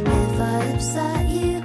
If I upset you